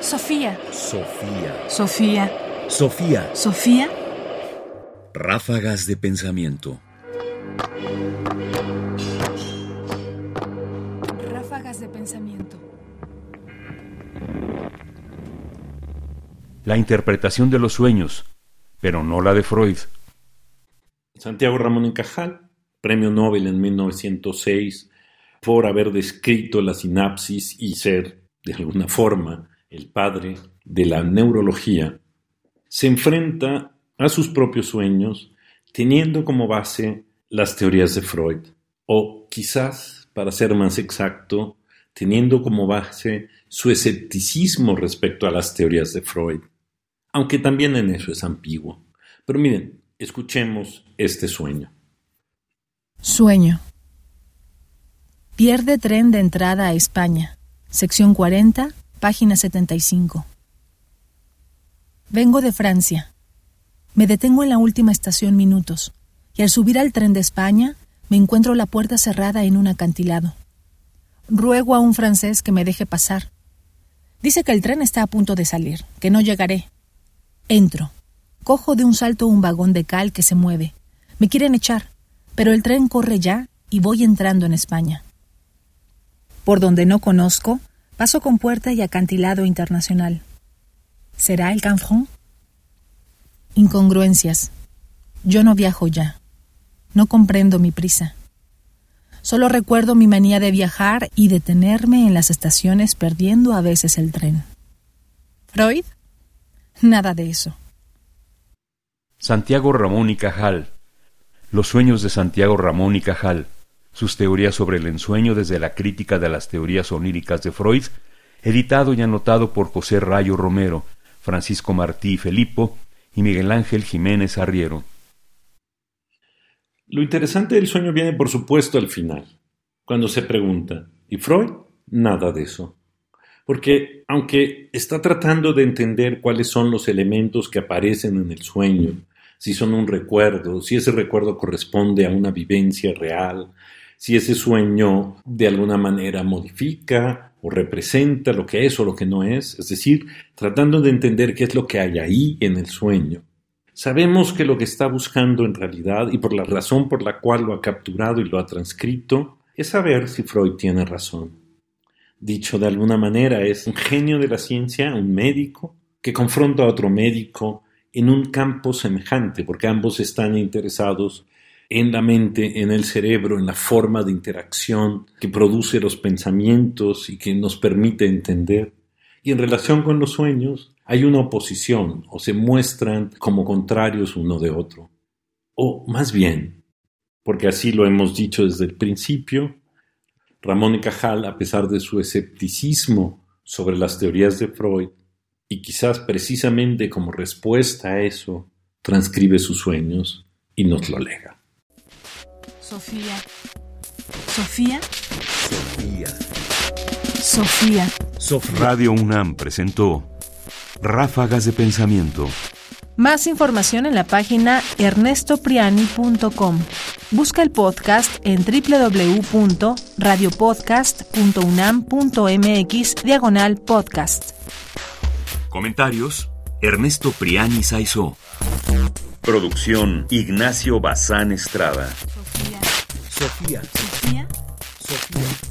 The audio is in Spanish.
Sofía. Sofía. Sofía. Sofía. Sofía. Ráfagas de pensamiento. Ráfagas de pensamiento. La interpretación de los sueños, pero no la de Freud. Santiago Ramón Encajal, premio Nobel en 1906 por haber descrito la sinapsis y ser, de alguna forma, el padre de la neurología, se enfrenta a sus propios sueños teniendo como base las teorías de Freud, o quizás, para ser más exacto, teniendo como base su escepticismo respecto a las teorías de Freud, aunque también en eso es ambiguo. Pero miren, escuchemos este sueño. Sueño. Pierde tren de entrada a España. Sección 40, página 75. Vengo de Francia. Me detengo en la última estación minutos, y al subir al tren de España me encuentro la puerta cerrada en un acantilado. Ruego a un francés que me deje pasar. Dice que el tren está a punto de salir, que no llegaré. Entro. Cojo de un salto un vagón de cal que se mueve. Me quieren echar, pero el tren corre ya y voy entrando en España por donde no conozco, paso con puerta y acantilado internacional. ¿Será el Canfrón? Incongruencias. Yo no viajo ya. No comprendo mi prisa. Solo recuerdo mi manía de viajar y detenerme en las estaciones perdiendo a veces el tren. ¿Freud? Nada de eso. Santiago Ramón y Cajal. Los sueños de Santiago Ramón y Cajal sus teorías sobre el ensueño desde la crítica de las teorías oníricas de Freud, editado y anotado por José Rayo Romero, Francisco Martí Felipo y Miguel Ángel Jiménez Arriero. Lo interesante del sueño viene, por supuesto, al final, cuando se pregunta, ¿y Freud? Nada de eso. Porque aunque está tratando de entender cuáles son los elementos que aparecen en el sueño, si son un recuerdo, si ese recuerdo corresponde a una vivencia real, si ese sueño de alguna manera modifica o representa lo que es o lo que no es, es decir, tratando de entender qué es lo que hay ahí en el sueño. Sabemos que lo que está buscando en realidad y por la razón por la cual lo ha capturado y lo ha transcrito es saber si Freud tiene razón. Dicho de alguna manera, es un genio de la ciencia, un médico, que confronta a otro médico en un campo semejante, porque ambos están interesados en la mente, en el cerebro, en la forma de interacción que produce los pensamientos y que nos permite entender. Y en relación con los sueños hay una oposición o se muestran como contrarios uno de otro. O más bien, porque así lo hemos dicho desde el principio, Ramón y Cajal, a pesar de su escepticismo sobre las teorías de Freud, y quizás precisamente como respuesta a eso, transcribe sus sueños y nos lo lega. Sofía. Sofía. Sofía. Sofía. Radio UNAM presentó Ráfagas de Pensamiento. Más información en la página ernestopriani.com. Busca el podcast en www.radiopodcast.unam.mx diagonal podcast. Comentarios: Ernesto Priani Saizó. Producción: Ignacio Bazán Estrada. Sofía. Sofía. Sofía.